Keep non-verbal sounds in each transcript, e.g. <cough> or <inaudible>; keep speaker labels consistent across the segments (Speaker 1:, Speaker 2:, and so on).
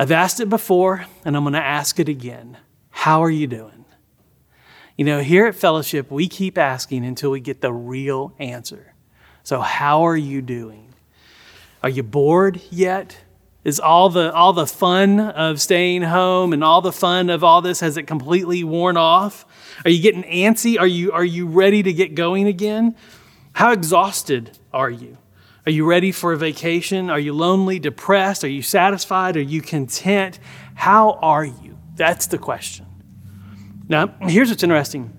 Speaker 1: I've asked it before, and I'm going to ask it again. How are you doing? You know, here at Fellowship, we keep asking until we get the real answer. So, how are you doing? Are you bored yet? Is all the all the fun of staying home and all the fun of all this has it completely worn off? Are you getting antsy? Are you are you ready to get going again? How exhausted are you? Are you ready for a vacation? Are you lonely, depressed? Are you satisfied? Are you content? How are you? That's the question. Now, here's what's interesting.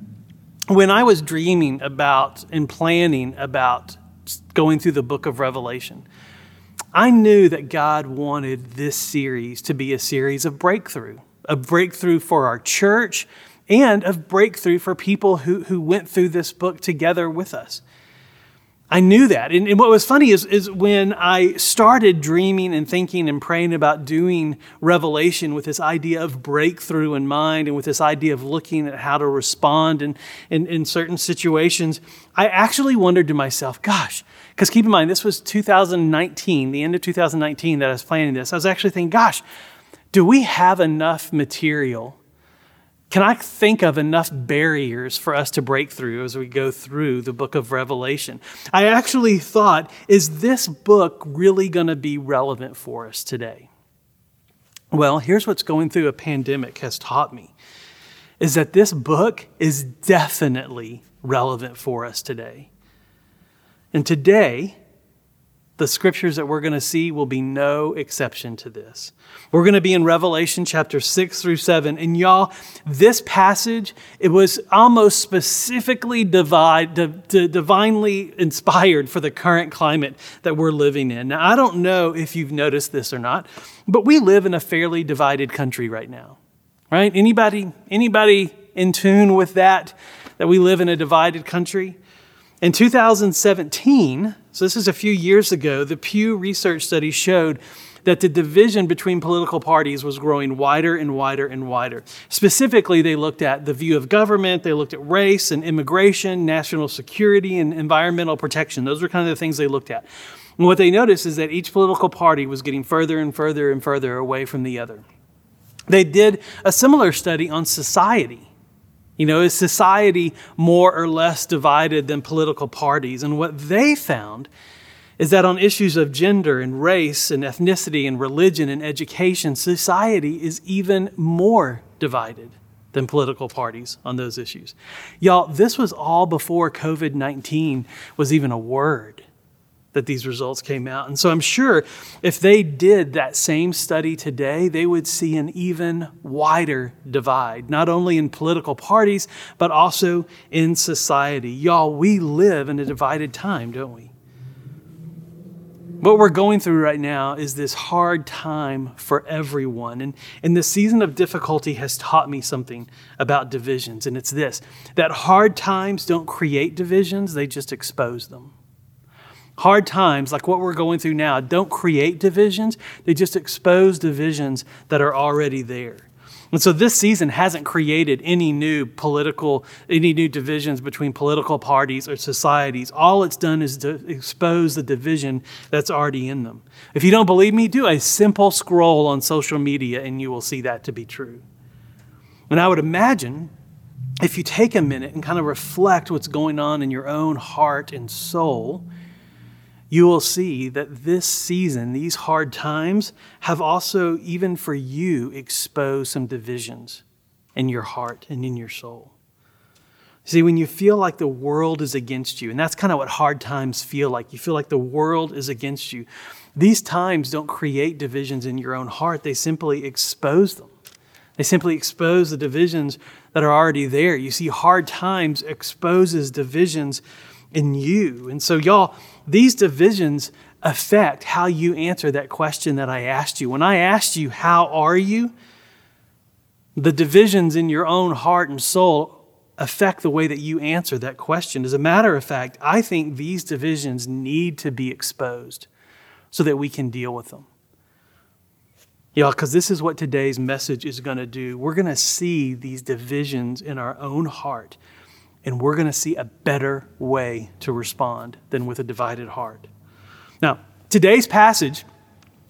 Speaker 1: When I was dreaming about and planning about going through the book of Revelation, I knew that God wanted this series to be a series of breakthrough, a breakthrough for our church, and of breakthrough for people who, who went through this book together with us. I knew that. And, and, what was funny is, is when I started dreaming and thinking and praying about doing Revelation with this idea of breakthrough in mind and with this idea of looking at how to respond in, in, in certain situations, I actually wondered to myself, gosh, because keep in mind, this was 2019, the end of 2019 that I was planning this. I was actually thinking, gosh, do we have enough material can I think of enough barriers for us to break through as we go through the book of Revelation? I actually thought, is this book really going to be relevant for us today? Well, here's what's going through a pandemic has taught me is that this book is definitely relevant for us today. And today, the scriptures that we're going to see will be no exception to this. We're going to be in Revelation chapter 6 through 7. And y'all, this passage, it was almost specifically divide, divinely inspired for the current climate that we're living in. Now, I don't know if you've noticed this or not, but we live in a fairly divided country right now. Right? Anybody anybody in tune with that that we live in a divided country? In 2017, so this is a few years ago, the Pew Research study showed that the division between political parties was growing wider and wider and wider. Specifically, they looked at the view of government, they looked at race and immigration, national security, and environmental protection. Those were kind of the things they looked at. And what they noticed is that each political party was getting further and further and further away from the other. They did a similar study on society. You know, is society more or less divided than political parties? And what they found is that on issues of gender and race and ethnicity and religion and education, society is even more divided than political parties on those issues. Y'all, this was all before COVID 19 was even a word that these results came out. And so I'm sure if they did that same study today, they would see an even wider divide, not only in political parties, but also in society. Y'all, we live in a divided time, don't we? What we're going through right now is this hard time for everyone. And, and the season of difficulty has taught me something about divisions, and it's this that hard times don't create divisions, they just expose them. Hard times, like what we're going through now, don't create divisions, they just expose divisions that are already there. And so this season hasn't created any new political, any new divisions between political parties or societies. All it's done is to expose the division that's already in them. If you don't believe me, do a simple scroll on social media and you will see that to be true. And I would imagine if you take a minute and kind of reflect what's going on in your own heart and soul, you will see that this season, these hard times, have also, even for you, exposed some divisions in your heart and in your soul. See, when you feel like the world is against you, and that's kind of what hard times feel like, you feel like the world is against you. These times don't create divisions in your own heart, they simply expose them. They simply expose the divisions that are already there. You see, hard times exposes divisions in you. And so, y'all, these divisions affect how you answer that question that I asked you. When I asked you, How are you? the divisions in your own heart and soul affect the way that you answer that question. As a matter of fact, I think these divisions need to be exposed so that we can deal with them. Yeah, because this is what today's message is going to do. We're going to see these divisions in our own heart and we're going to see a better way to respond than with a divided heart. Now, today's passage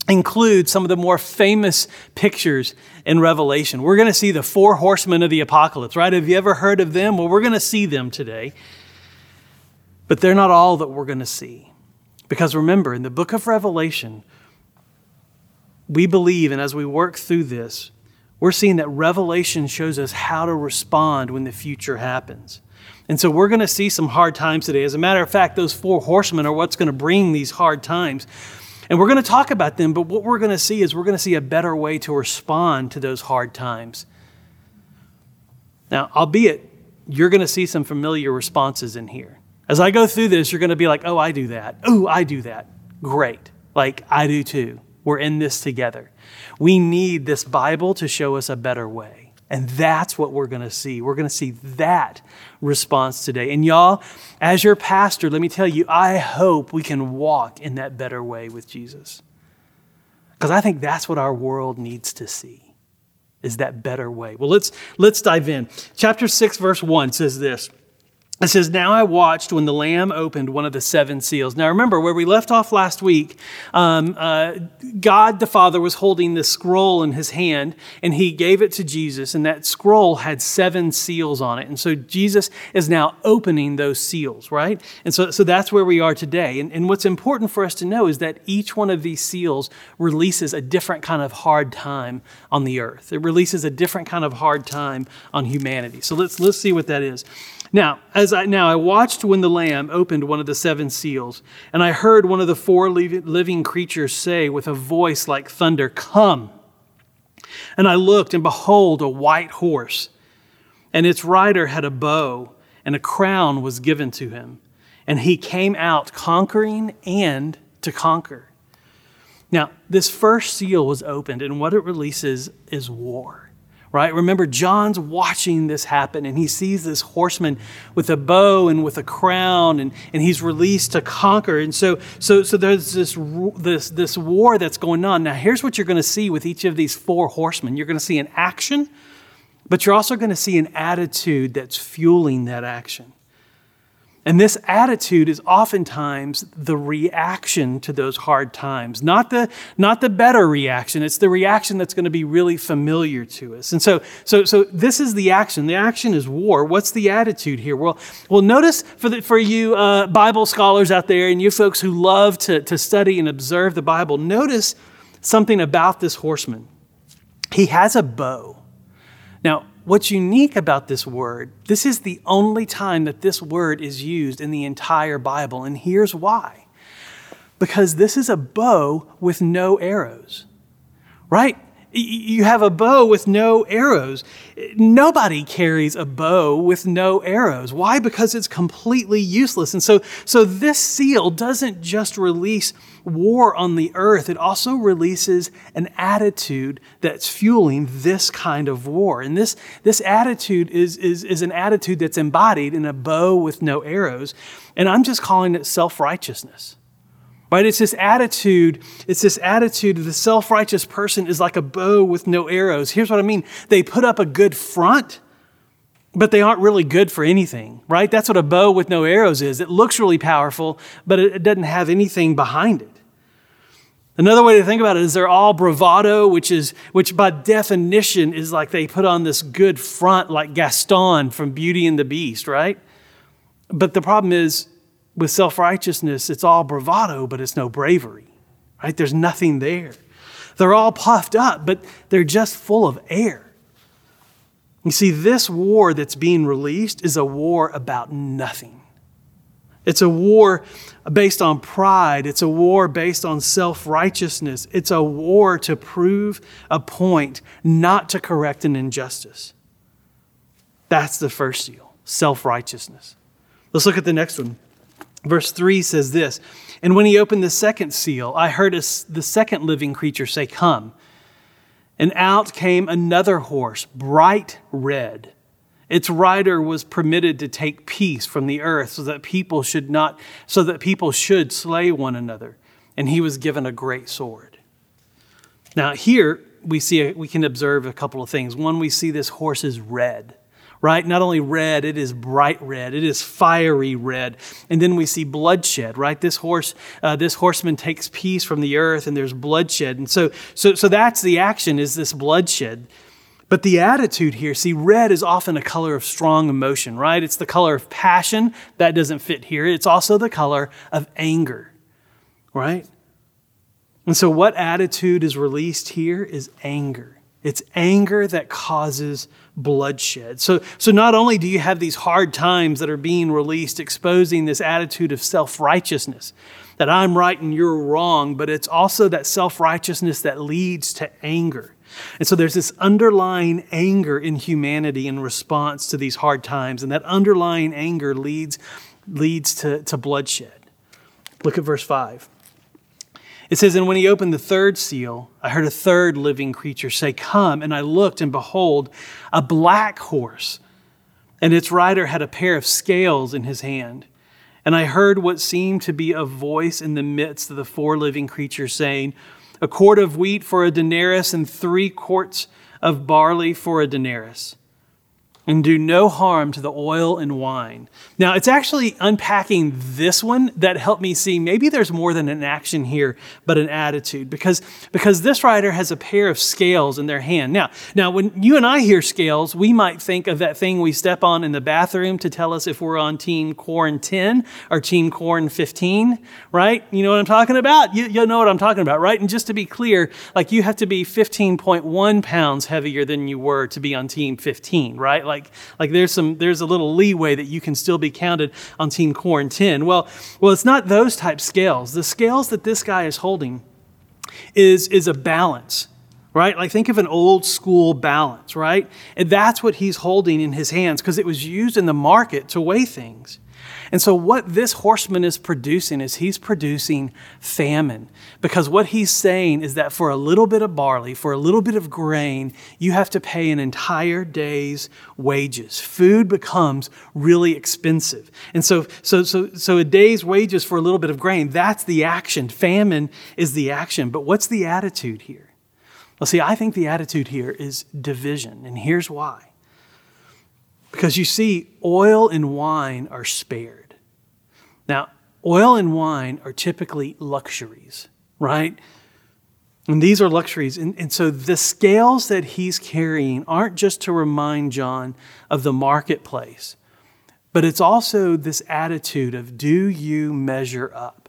Speaker 1: includes some of the more famous pictures in Revelation. We're going to see the four horsemen of the apocalypse, right? Have you ever heard of them? Well, we're going to see them today. But they're not all that we're going to see. Because remember, in the book of Revelation, we believe, and as we work through this, we're seeing that Revelation shows us how to respond when the future happens. And so we're going to see some hard times today. As a matter of fact, those four horsemen are what's going to bring these hard times. And we're going to talk about them, but what we're going to see is we're going to see a better way to respond to those hard times. Now, albeit, you're going to see some familiar responses in here. As I go through this, you're going to be like, oh, I do that. Oh, I do that. Great. Like, I do too. We're in this together. We need this Bible to show us a better way. And that's what we're going to see. We're going to see that response today. And y'all, as your pastor, let me tell you, I hope we can walk in that better way with Jesus. Because I think that's what our world needs to see is that better way. Well, let's let's dive in. Chapter 6 verse 1 says this. It says, Now I watched when the Lamb opened one of the seven seals. Now remember, where we left off last week, um, uh, God the Father was holding this scroll in his hand, and he gave it to Jesus, and that scroll had seven seals on it. And so Jesus is now opening those seals, right? And so, so that's where we are today. And, and what's important for us to know is that each one of these seals releases a different kind of hard time on the earth. It releases a different kind of hard time on humanity. So let's, let's see what that is. Now, as I now I watched when the lamb opened one of the seven seals, and I heard one of the four living creatures say with a voice like thunder, "Come." And I looked, and behold, a white horse, and its rider had a bow, and a crown was given to him, and he came out conquering and to conquer. Now, this first seal was opened, and what it releases is war right? Remember, John's watching this happen and he sees this horseman with a bow and with a crown and, and he's released to conquer. And so, so, so there's this, this, this war that's going on. Now, here's what you're going to see with each of these four horsemen you're going to see an action, but you're also going to see an attitude that's fueling that action. And this attitude is oftentimes the reaction to those hard times, not the, not the better reaction. It's the reaction that's going to be really familiar to us. And so, so, so this is the action. The action is war. What's the attitude here? Well, well notice for, the, for you uh, Bible scholars out there and you folks who love to, to study and observe the Bible, notice something about this horseman. He has a bow. Now, what's unique about this word, this is the only time that this word is used in the entire Bible, and here's why. Because this is a bow with no arrows, right? You have a bow with no arrows. Nobody carries a bow with no arrows. Why? Because it's completely useless. And so, so this seal doesn't just release war on the earth, it also releases an attitude that's fueling this kind of war. And this, this attitude is, is, is an attitude that's embodied in a bow with no arrows. And I'm just calling it self righteousness. Right? It's this attitude, it's this attitude the self-righteous person is like a bow with no arrows. Here's what I mean. They put up a good front, but they aren't really good for anything, right? That's what a bow with no arrows is. It looks really powerful, but it doesn't have anything behind it. Another way to think about it is they're all bravado, which is which by definition is like they put on this good front like Gaston from Beauty and the Beast, right? But the problem is with self righteousness, it's all bravado, but it's no bravery, right? There's nothing there. They're all puffed up, but they're just full of air. You see, this war that's being released is a war about nothing. It's a war based on pride. It's a war based on self righteousness. It's a war to prove a point, not to correct an injustice. That's the first seal self righteousness. Let's look at the next one. Verse 3 says this And when he opened the second seal, I heard a, the second living creature say, Come. And out came another horse, bright red. Its rider was permitted to take peace from the earth so that people should not so that people should slay one another and he was given a great sword now here we see we can observe a couple of things one we see this horse is red right? Not only red, it is bright red. It is fiery red. And then we see bloodshed, right? This horse, uh, this horseman takes peace from the earth, and there's bloodshed. And so, so, so that's the action is this bloodshed. But the attitude here, see, red is often a color of strong emotion, right? It's the color of passion. That doesn't fit here. It's also the color of anger, right? And so, what attitude is released here is anger. It's anger that causes bloodshed. So, so not only do you have these hard times that are being released, exposing this attitude of self righteousness, that I'm right and you're wrong, but it's also that self righteousness that leads to anger. And so there's this underlying anger in humanity in response to these hard times, and that underlying anger leads, leads to, to bloodshed. Look at verse 5. It says, And when he opened the third seal, I heard a third living creature say, Come. And I looked, and behold, a black horse, and its rider had a pair of scales in his hand. And I heard what seemed to be a voice in the midst of the four living creatures saying, A quart of wheat for a denarius, and three quarts of barley for a denarius and do no harm to the oil and wine. Now, it's actually unpacking this one that helped me see maybe there's more than an action here, but an attitude. Because, because this writer has a pair of scales in their hand. Now, now, when you and I hear scales, we might think of that thing we step on in the bathroom to tell us if we're on team corn 10 or team corn 15, right? You know what I'm talking about? You, you know what I'm talking about, right? And just to be clear, like you have to be 15.1 pounds heavier than you were to be on team 15, right? Like, like there's some there's a little leeway that you can still be counted on Team Corn 10. Well, well, it's not those type scales. The scales that this guy is holding is is a balance right? Like think of an old school balance, right? And that's what he's holding in his hands because it was used in the market to weigh things. And so, what this horseman is producing is he's producing famine. Because what he's saying is that for a little bit of barley, for a little bit of grain, you have to pay an entire day's wages. Food becomes really expensive. And so, so, so, so a day's wages for a little bit of grain, that's the action. Famine is the action. But what's the attitude here? Well, see, I think the attitude here is division. And here's why. Because you see, oil and wine are spared. Now, oil and wine are typically luxuries, right? And these are luxuries. And, and so the scales that he's carrying aren't just to remind John of the marketplace, but it's also this attitude of do you measure up?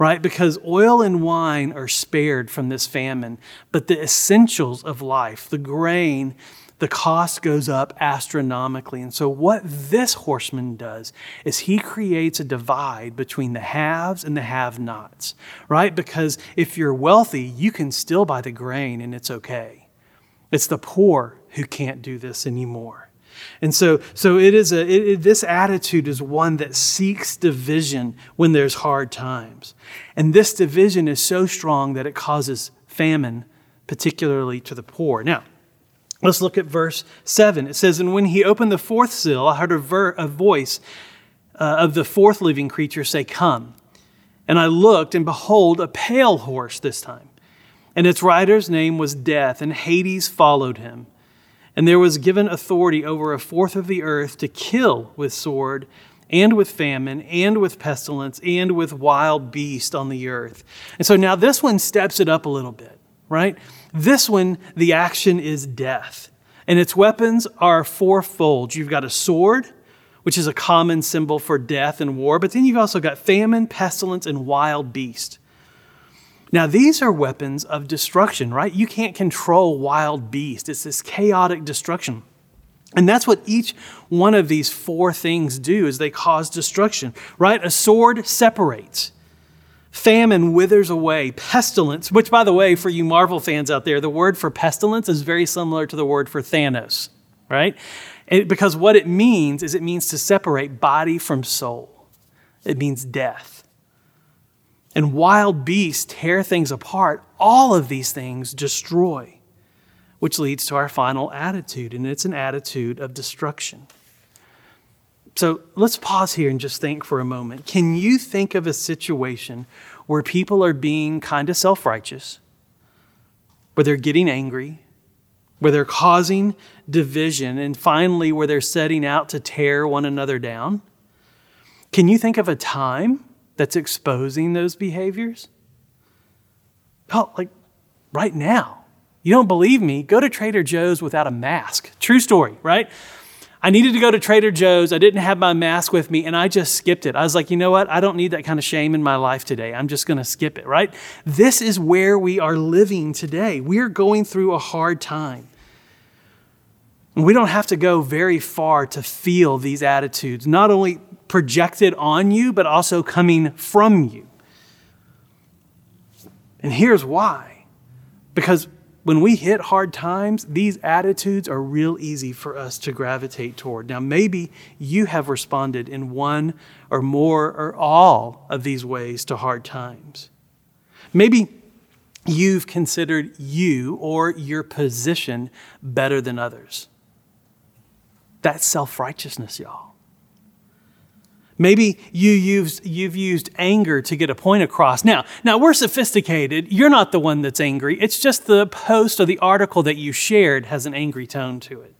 Speaker 1: Right? Because oil and wine are spared from this famine, but the essentials of life, the grain the cost goes up astronomically. And so, what this horseman does is he creates a divide between the haves and the have nots, right? Because if you're wealthy, you can still buy the grain and it's okay. It's the poor who can't do this anymore. And so, so it is a, it, it, this attitude is one that seeks division when there's hard times. And this division is so strong that it causes famine, particularly to the poor. Now, Let's look at verse 7. It says, And when he opened the fourth seal, I heard a, ver- a voice uh, of the fourth living creature say, Come. And I looked, and behold, a pale horse this time. And its rider's name was Death, and Hades followed him. And there was given authority over a fourth of the earth to kill with sword, and with famine, and with pestilence, and with wild beast on the earth. And so now this one steps it up a little bit right? This one, the action is death. And its weapons are fourfold. You've got a sword, which is a common symbol for death and war, but then you've also got famine, pestilence, and wild beast. Now, these are weapons of destruction, right? You can't control wild beasts. It's this chaotic destruction. And that's what each one of these four things do is they cause destruction, right? A sword separates. Famine withers away. Pestilence, which, by the way, for you Marvel fans out there, the word for pestilence is very similar to the word for Thanos, right? It, because what it means is it means to separate body from soul, it means death. And wild beasts tear things apart. All of these things destroy, which leads to our final attitude, and it's an attitude of destruction. So let's pause here and just think for a moment. Can you think of a situation where people are being kind of self righteous, where they're getting angry, where they're causing division, and finally, where they're setting out to tear one another down? Can you think of a time that's exposing those behaviors? Oh, like right now. You don't believe me? Go to Trader Joe's without a mask. True story, right? I needed to go to Trader Joe's. I didn't have my mask with me, and I just skipped it. I was like, you know what? I don't need that kind of shame in my life today. I'm just going to skip it, right? This is where we are living today. We're going through a hard time. We don't have to go very far to feel these attitudes, not only projected on you, but also coming from you. And here's why because when we hit hard times, these attitudes are real easy for us to gravitate toward. Now, maybe you have responded in one or more or all of these ways to hard times. Maybe you've considered you or your position better than others. That's self righteousness, y'all. Maybe you used, you've used anger to get a point across. Now, now we're sophisticated. You're not the one that's angry. It's just the post or the article that you shared has an angry tone to it.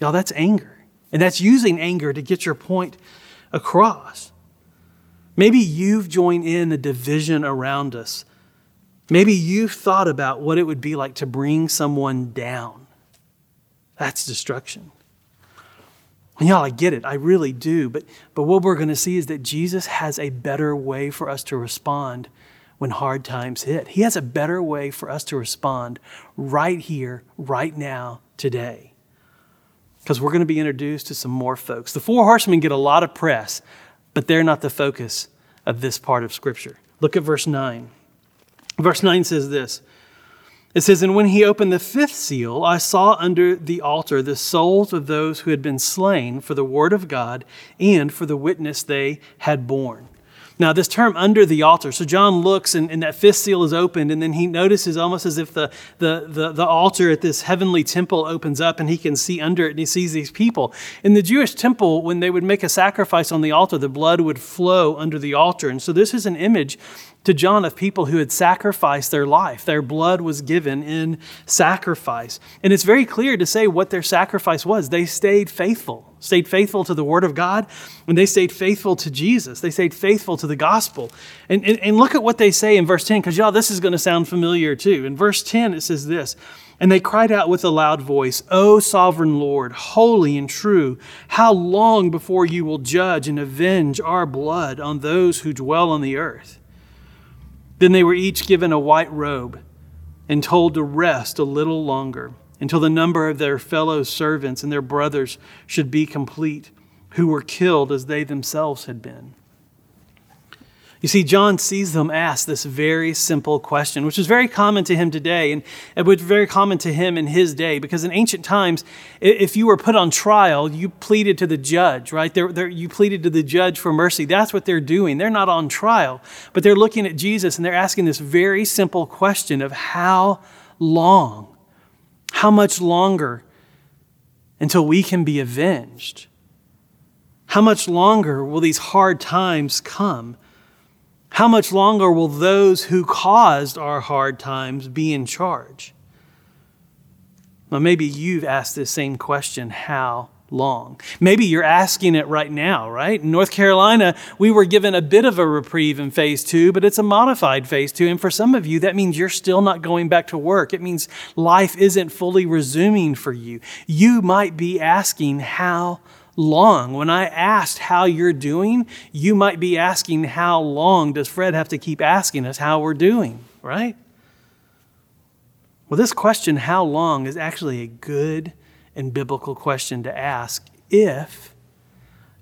Speaker 1: Y'all, that's anger. And that's using anger to get your point across. Maybe you've joined in the division around us. Maybe you've thought about what it would be like to bring someone down. That's destruction. Y'all, I get it. I really do. But, but what we're going to see is that Jesus has a better way for us to respond when hard times hit. He has a better way for us to respond right here, right now, today. Because we're going to be introduced to some more folks. The four horsemen get a lot of press, but they're not the focus of this part of Scripture. Look at verse 9. Verse 9 says this it says, And when he opened the fifth seal, I saw under the altar the souls of those who had been slain for the word of God and for the witness they had borne. Now, this term under the altar, so John looks and, and, that fifth seal is opened, and then he notices almost as if the, the, the, the, altar at this heavenly temple opens up and he can see under it and he sees these people. In the Jewish temple, when they would make a sacrifice on the altar, the blood would flow under the altar. And so this is an image to John of people who had sacrificed their life. Their blood was given in sacrifice. And it's very clear to say what their sacrifice was. They stayed faithful, stayed faithful to the Word of God, and they stayed faithful to Jesus. They stayed faithful to the gospel. And, and, and look at what they say in verse 10, because y'all, this is going to sound familiar too. In verse 10, it says this. And they cried out with a loud voice, O sovereign Lord, holy and true, how long before you will judge and avenge our blood on those who dwell on the earth? Then they were each given a white robe and told to rest a little longer until the number of their fellow servants and their brothers should be complete, who were killed as they themselves had been. You see, John sees them ask this very simple question, which is very common to him today, and it was very common to him in his day, because in ancient times, if you were put on trial, you pleaded to the judge, right? They're, they're, you pleaded to the judge for mercy. That's what they're doing. They're not on trial, but they're looking at Jesus and they're asking this very simple question of how long? How much longer until we can be avenged? How much longer will these hard times come? How much longer will those who caused our hard times be in charge? Well, maybe you've asked this same question how long? Maybe you're asking it right now, right? In North Carolina, we were given a bit of a reprieve in phase two, but it's a modified phase two. And for some of you, that means you're still not going back to work. It means life isn't fully resuming for you. You might be asking how long. When I asked how you're doing, you might be asking, How long does Fred have to keep asking us how we're doing, right? Well, this question, how long, is actually a good and biblical question to ask if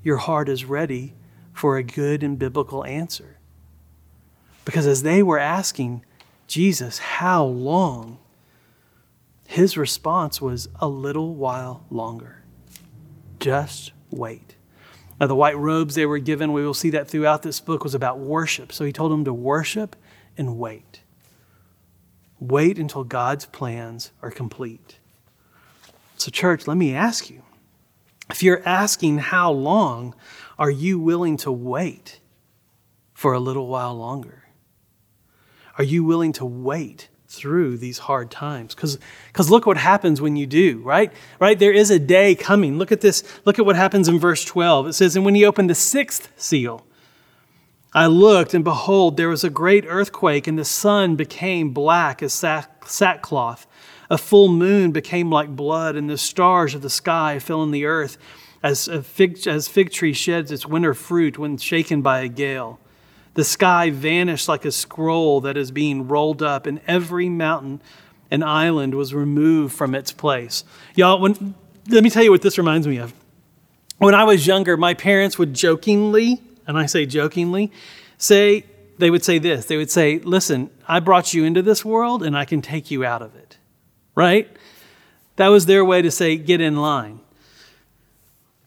Speaker 1: your heart is ready for a good and biblical answer. Because as they were asking Jesus, how long? His response was a little while longer. Just wait. Now, the white robes they were given, we will see that throughout this book, was about worship. So he told them to worship and wait. Wait until God's plans are complete. So, church, let me ask you if you're asking how long, are you willing to wait for a little while longer? Are you willing to wait through these hard times. Because look what happens when you do, right? Right? There is a day coming. Look at this. Look at what happens in verse 12. It says, And when he opened the sixth seal, I looked, and behold, there was a great earthquake, and the sun became black as sack, sackcloth. A full moon became like blood, and the stars of the sky fell on the earth as a fig, as fig tree sheds its winter fruit when shaken by a gale. The sky vanished like a scroll that is being rolled up, and every mountain and island was removed from its place. Y'all, when, let me tell you what this reminds me of. When I was younger, my parents would jokingly, and I say jokingly, say, they would say this. They would say, Listen, I brought you into this world and I can take you out of it. Right? That was their way to say, Get in line.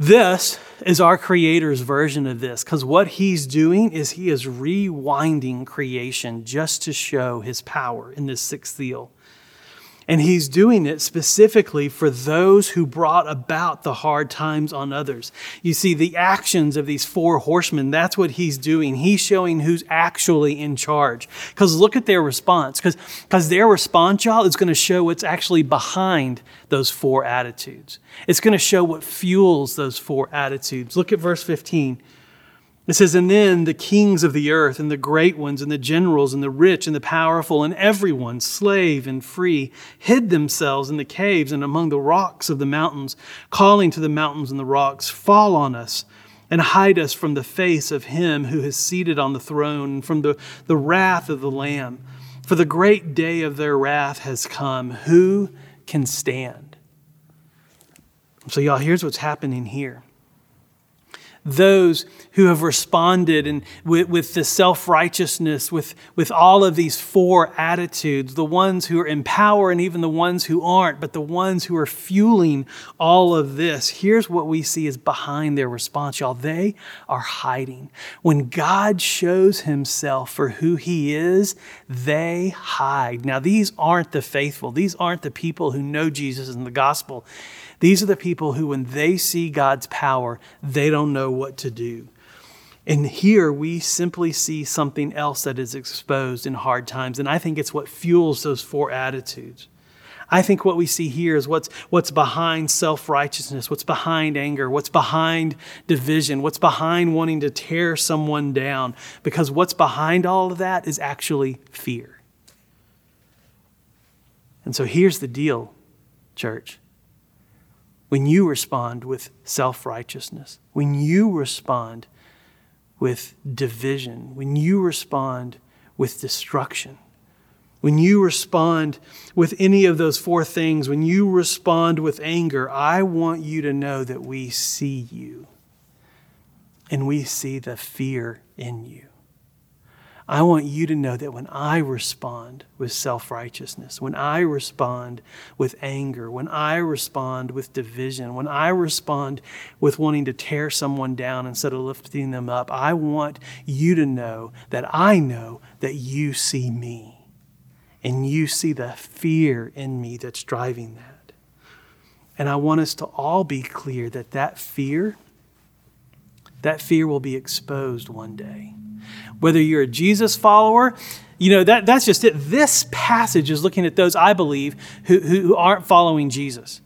Speaker 1: This is our Creator's version of this because what He's doing is He is rewinding creation just to show His power in this sixth seal. And he's doing it specifically for those who brought about the hard times on others. You see, the actions of these four horsemen, that's what he's doing. He's showing who's actually in charge. Because look at their response. Because their response, y'all, is going to show what's actually behind those four attitudes. It's going to show what fuels those four attitudes. Look at verse 15. It says, And then the kings of the earth, and the great ones, and the generals, and the rich, and the powerful, and everyone, slave and free, hid themselves in the caves and among the rocks of the mountains, calling to the mountains and the rocks, Fall on us, and hide us from the face of him who is seated on the throne, and from the, the wrath of the Lamb. For the great day of their wrath has come. Who can stand? So, y'all, here's what's happening here those who have responded and with, with the self-righteousness with, with all of these four attitudes the ones who are in power and even the ones who aren't but the ones who are fueling all of this here's what we see is behind their response y'all. They are hiding. When god shows himself for who he is they hide. Now these aren't the faithful. These aren't the people who know jesus and the gospel these are the people who, when they see God's power, they don't know what to do. And here we simply see something else that is exposed in hard times. And I think it's what fuels those four attitudes. I think what we see here is what's, what's behind self righteousness, what's behind anger, what's behind division, what's behind wanting to tear someone down. Because what's behind all of that is actually fear. And so here's the deal, church when you respond with self righteousness, when you respond with division, when you respond with destruction, when you respond with any of those four things, when you respond with anger, I want you to know that we see you and we see the fear in you. I want you to know that when I respond with self righteousness, when I respond with anger, when I respond with division, when I respond with wanting to tear someone down instead of lifting them up, I want you to know that I know that you see me and you see the fear in me that's driving that. And I want us to all be clear that that fear, that fear will be exposed one day whether you're a Jesus follower, you know, that, that's just it. This passage is looking at those, I believe, who, who aren't following Jesus.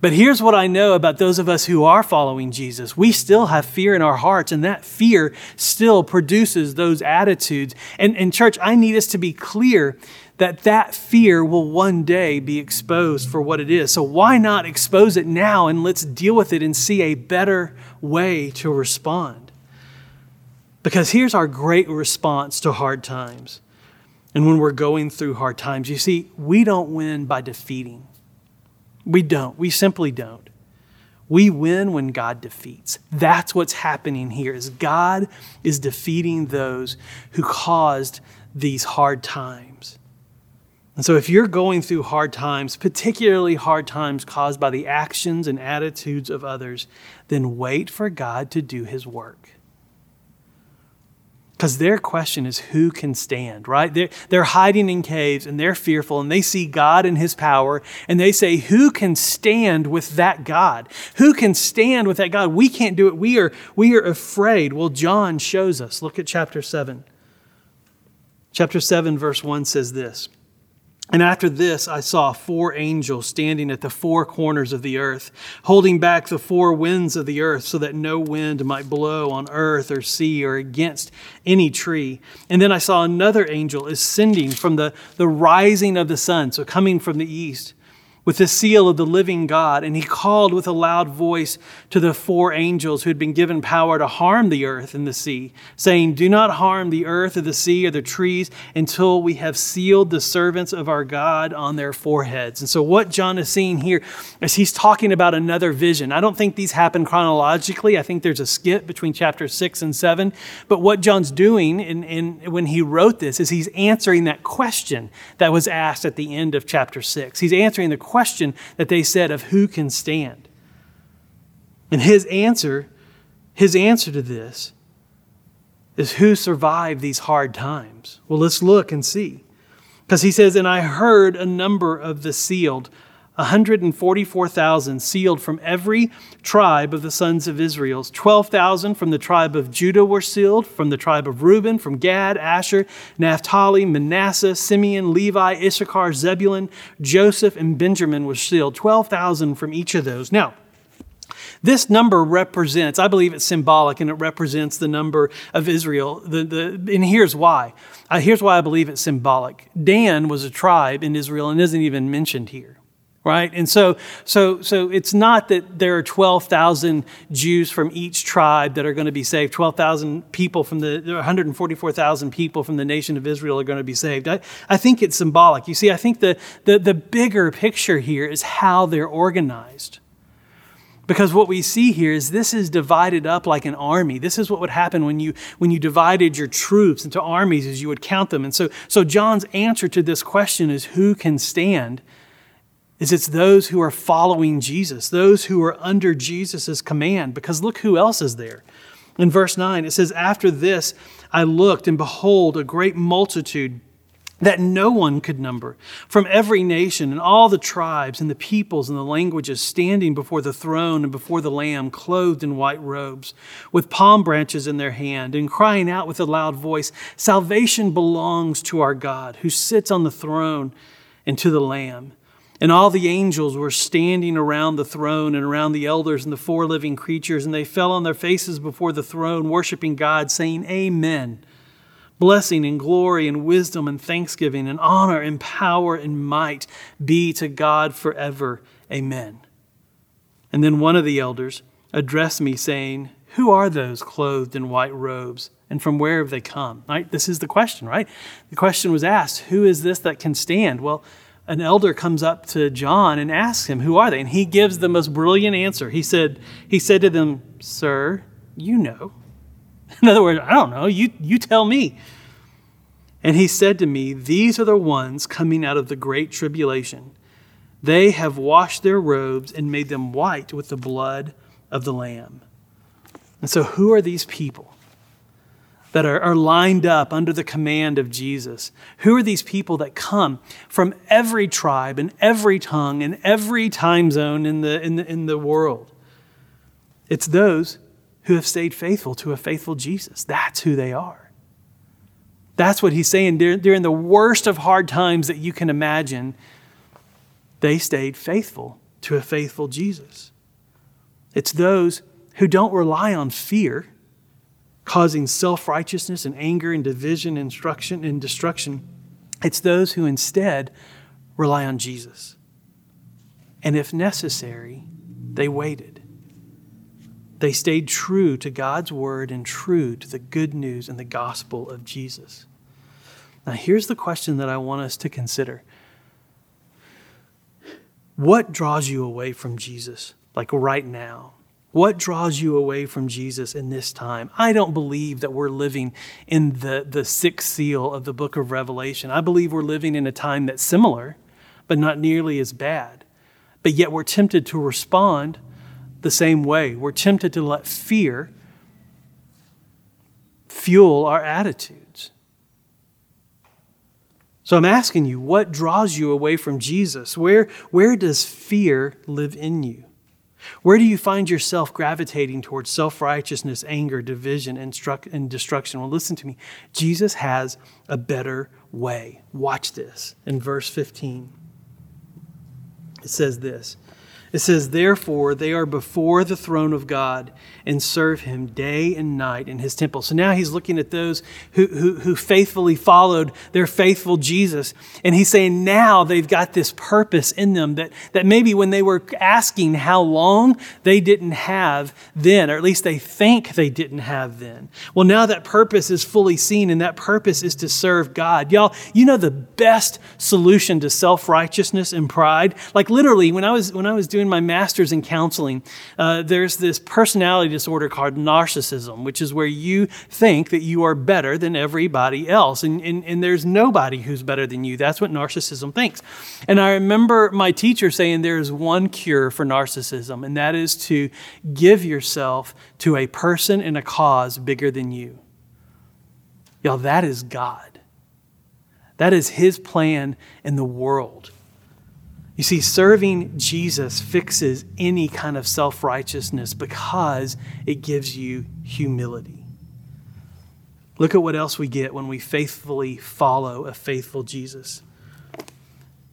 Speaker 1: But here's what I know about those of us who are following Jesus. We still have fear in our hearts, and that fear still produces those attitudes. And, and church, I need us to be clear that that fear will one day be exposed for what it is. So why not expose it now and let's deal with it and see a better way to respond? Because here's our great response to hard times. And when we're going through hard times, you see, we don't win by defeating. We don't. We simply don't. We win when God defeats. That's what's happening here is God is defeating those who caused these hard times. And so if you're going through hard times, particularly hard times caused by the actions and attitudes of others, then wait for God to do his work. Because their question is who can stand, right? They're, they're hiding in caves and they're fearful and they see God and his power and they say, Who can stand with that God? Who can stand with that God? We can't do it. We are, we are afraid. Well, John shows us. Look at chapter 7. Chapter 7, verse 1 says this And after this, I saw four angels standing at the four corners of the earth, holding back the four winds of the earth so that no wind might blow on earth or sea or against any tree. And then I saw another angel ascending from the, the rising of the sun, so coming from the east with the seal of the living God, and he called with a loud voice to the four angels who had been given power to harm the earth and the sea, saying, Do not harm the earth or the sea or the trees until we have sealed the servants of our God on their foreheads. And so, what John is seeing here is he's talking about another vision. I don't think these happen chronologically. I think there's a skip between chapter six and seven. But what John's doing in, in, when he wrote this is he's answering that question that was asked at the end of chapter six. He's answering the question that they said of who can stand. And his answer, his answer to this is who survived these hard times. Well, let's look and see. Because he says, And I heard a number of the sealed 144,000 sealed from every tribe of the sons of Israel. 12,000 from the tribe of Judah were sealed, from the tribe of Reuben, from Gad, Asher, Naphtali, Manasseh, Simeon, Levi, Issachar, Zebulun, Joseph, and Benjamin were sealed. 12,000 from each of those. Now, this number represents, I believe it's symbolic and it represents the number of Israel. The, the, and here's why. Uh, here's why I believe it's symbolic. Dan was a tribe in Israel and isn't even mentioned here right and so so so it's not that there are 12,000 Jews from each tribe that are going to be saved 12,000 people from the 144,000 people from the nation of Israel are going to be saved I, I think it's symbolic you see I think the, the the bigger picture here is how they're organized because what we see here is this is divided up like an army. This is what would happen when you when you divided your troops into armies as you would count them. And so so John's answer to this question is who can stand? Is it's those who are following Jesus, those who are under Jesus' command, because look who else is there. In verse 9, it says, After this I looked, and behold, a great multitude that no one could number, from every nation and all the tribes and the peoples and the languages, standing before the throne and before the Lamb, clothed in white robes, with palm branches in their hand, and crying out with a loud voice, Salvation belongs to our God, who sits on the throne, and to the Lamb. And all the angels were standing around the throne and around the elders and the four living creatures, and they fell on their faces before the throne, worshiping God, saying, Amen. Blessing and glory and wisdom and thanksgiving and honor and power and might be to God forever. Amen. And then one of the elders addressed me, saying, Who are those clothed in white robes? And from where have they come? Right? This is the question, right? The question was asked, Who is this that can stand? Well, an elder comes up to John and asks him, Who are they? And he gives the most brilliant answer. He said, he said to them, Sir, you know. <laughs> In other words, I don't know. You, you tell me. And he said to me, These are the ones coming out of the great tribulation. They have washed their robes and made them white with the blood of the Lamb. And so, who are these people? That are, are lined up under the command of Jesus? Who are these people that come from every tribe and every tongue and every time zone in the, in the, in the world? It's those who have stayed faithful to a faithful Jesus. That's who they are. That's what he's saying. During the worst of hard times that you can imagine, they stayed faithful to a faithful Jesus. It's those who don't rely on fear causing self righteousness and anger and division, instruction and destruction. It's those who instead rely on Jesus. And if necessary, they waited. They stayed true to God's word and true to the good news and the gospel of Jesus. Now, here's the question that I want us to consider What draws you away from Jesus, like right now? What draws you away from Jesus in this time? I don't believe that we're living in the, the sixth seal of the book of Revelation. I believe we're living in a time that's similar, but not nearly as bad. But yet we're tempted to respond the same way. We're tempted to let fear fuel our attitudes. So I'm asking you, what draws you away from Jesus? Where, where does fear live in you? Where do you find yourself gravitating towards self righteousness, anger, division, and, and destruction? Well, listen to me. Jesus has a better way. Watch this in verse 15. It says this it says, Therefore, they are before the throne of God and serve him day and night in his temple. So now he's looking at those who, who, who, faithfully followed their faithful Jesus. And he's saying now they've got this purpose in them that, that maybe when they were asking how long, they didn't have then, or at least they think they didn't have then. Well, now that purpose is fully seen, and that purpose is to serve God. Y'all, you know the best solution to self righteousness and pride? Like literally, when I was, when I was doing doing my master's in counseling, uh, there's this personality disorder called narcissism, which is where you think that you are better than everybody else. And, and, and there's nobody who's better than you. That's what narcissism thinks. And I remember my teacher saying there is one cure for narcissism, and that is to give yourself to a person and a cause bigger than you. Y'all, that is God. That is His plan in the world. You see, serving Jesus fixes any kind of self righteousness because it gives you humility. Look at what else we get when we faithfully follow a faithful Jesus.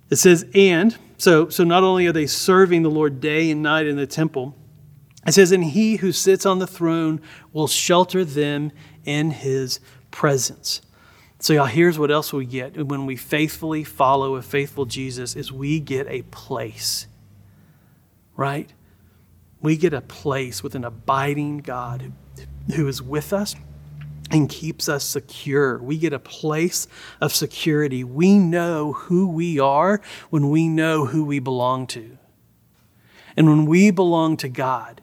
Speaker 1: It says, and, so, so not only are they serving the Lord day and night in the temple, it says, and he who sits on the throne will shelter them in his presence. So, y'all, here's what else we get when we faithfully follow a faithful Jesus is we get a place. Right? We get a place with an abiding God who is with us and keeps us secure. We get a place of security. We know who we are when we know who we belong to. And when we belong to God,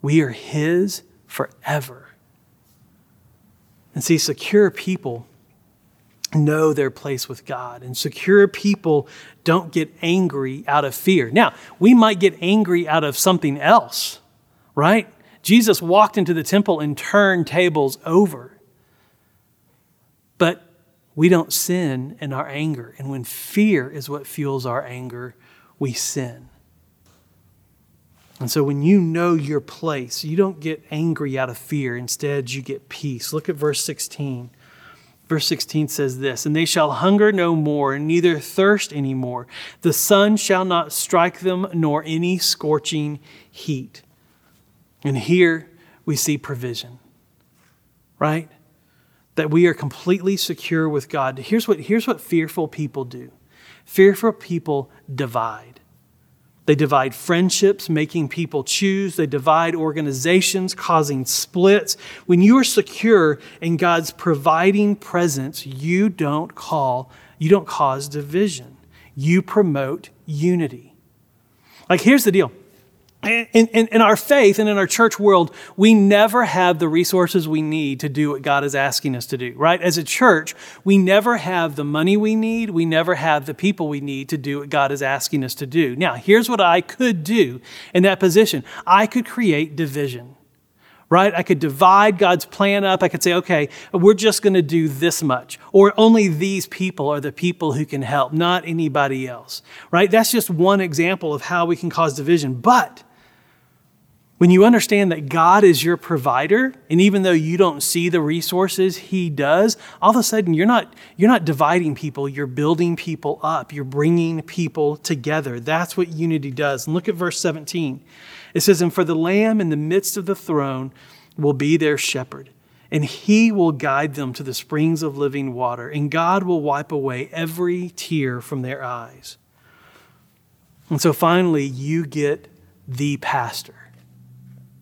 Speaker 1: we are His forever. And see, secure people know their place with God. And secure people don't get angry out of fear. Now, we might get angry out of something else, right? Jesus walked into the temple and turned tables over. But we don't sin in our anger. And when fear is what fuels our anger, we sin. And so when you know your place, you don't get angry out of fear. Instead, you get peace. Look at verse 16. Verse 16 says this And they shall hunger no more, neither thirst any more. The sun shall not strike them, nor any scorching heat. And here we see provision, right? That we are completely secure with God. Here's what, here's what fearful people do fearful people divide. They divide friendships, making people choose. They divide organizations, causing splits. When you are secure in God's providing presence, you don't call, you don't cause division. You promote unity. Like, here's the deal in, in, in, our faith and in our church world, we never have the resources we need to do what God is asking us to do, right? As a church, we never have the money we need. We never have the people we need to do what God is asking us to do. Now, here's what I could do in that position I could create division, right? I could divide God's plan up. I could say, okay, we're just going to do this much, or only these people are the people who can help, not anybody else, right? That's just one example of how we can cause division. But when you understand that God is your provider, and even though you don't see the resources He does, all of a sudden you're not, you're not dividing people, you're building people up, you're bringing people together. That's what unity does. And look at verse 17. It says, And for the Lamb in the midst of the throne will be their shepherd, and He will guide them to the springs of living water, and God will wipe away every tear from their eyes. And so finally, you get the pastor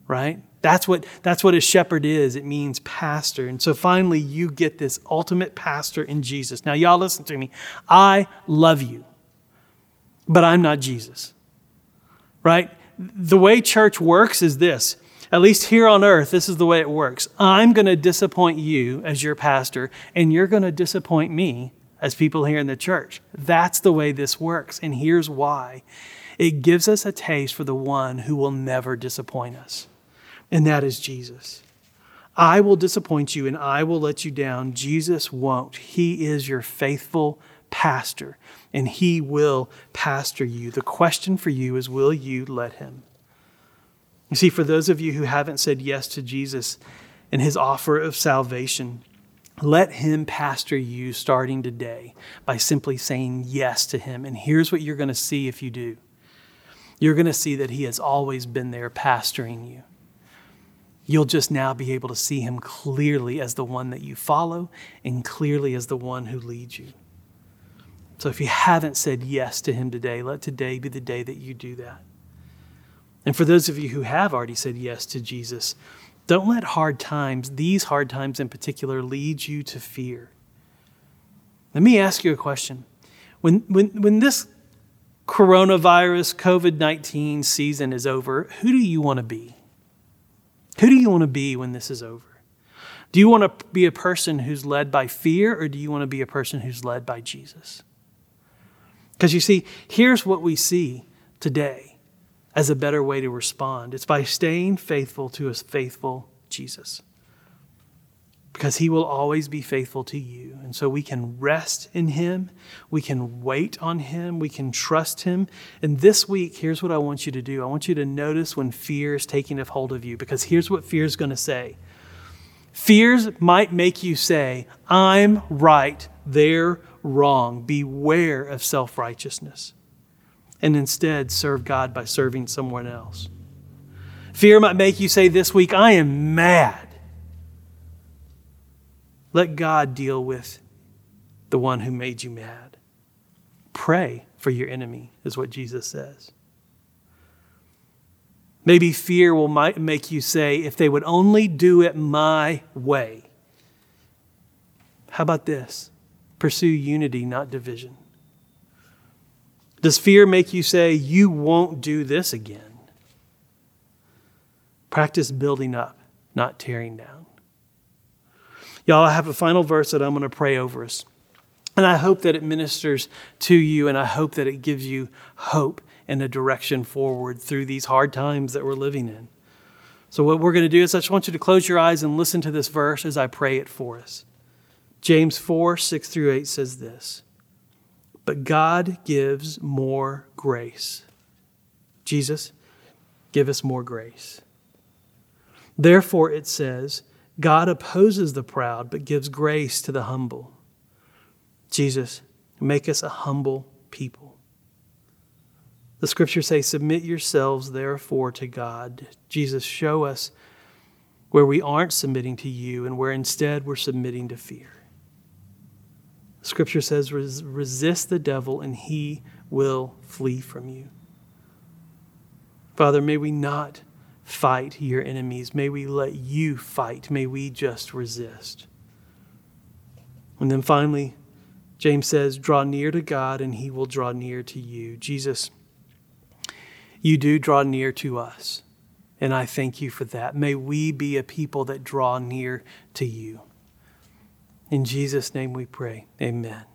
Speaker 1: right? That's what, that's what a shepherd is. It means pastor. And so finally, you get this ultimate pastor in Jesus. Now, y'all listen to me. I love you, but I'm not Jesus, right? The way church works is this. At least here on earth, this is the way it works. I'm going to disappoint you as your pastor, and you're going to disappoint me as people here in the church. That's the way this works. And here's why it gives us a taste for the one who will never disappoint us and that is Jesus. I will disappoint you and I will let you down. Jesus won't. He is your faithful pastor, and he will pastor you. The question for you is will you let him? You see, for those of you who haven't said yes to Jesus and his offer of salvation, let him pastor you starting today by simply saying yes to him. And here's what you're going to see if you do you're going to see that he has always been there pastoring you. You'll just now be able to see him clearly as the one that you follow and clearly as the one who leads you. So if you haven't said yes to him today, let today be the day that you do that. And for those of you who have already said yes to Jesus, don't let hard times, these hard times in particular, lead you to fear. Let me ask you a question. When, when, when this coronavirus, COVID 19 season is over, who do you want to be? Who do you want to be when this is over? Do you want to be a person who's led by fear, or do you want to be a person who's led by Jesus? Because you see, here's what we see today as a better way to respond. It's by staying faithful to a faithful Jesus. Because he will always be faithful to you. And so we can rest in him. We can wait on him. We can trust him. And this week, here's what I want you to do I want you to notice when fear is taking a hold of you, because here's what fear is going to say Fears might make you say, I'm right, they're wrong. Beware of self righteousness and instead serve God by serving someone else. Fear might make you say this week, I am mad. Let God deal with the one who made you mad. Pray for your enemy, is what Jesus says. Maybe fear will make you say, if they would only do it my way. How about this? Pursue unity, not division. Does fear make you say, You won't do this again? Practice building up, not tearing down. Y'all, I have a final verse that I'm going to pray over us. And I hope that it ministers to you, and I hope that it gives you hope and a direction forward through these hard times that we're living in. So, what we're going to do is I just want you to close your eyes and listen to this verse as I pray it for us. James 4 6 through 8 says this but God gives more grace. Jesus, give us more grace. Therefore, it says, God opposes the proud, but gives grace to the humble. Jesus, make us a humble people. The scriptures say, Submit yourselves, therefore, to God. Jesus, show us where we aren't submitting to you and where instead we're submitting to fear. Scripture says, resist the devil and he will flee from you. Father, may we not fight your enemies. May we let you fight. May we just resist. And then finally, James says, draw near to God and he will draw near to you. Jesus, you do draw near to us. And I thank you for that. May we be a people that draw near to you. In Jesus' name we pray. Amen.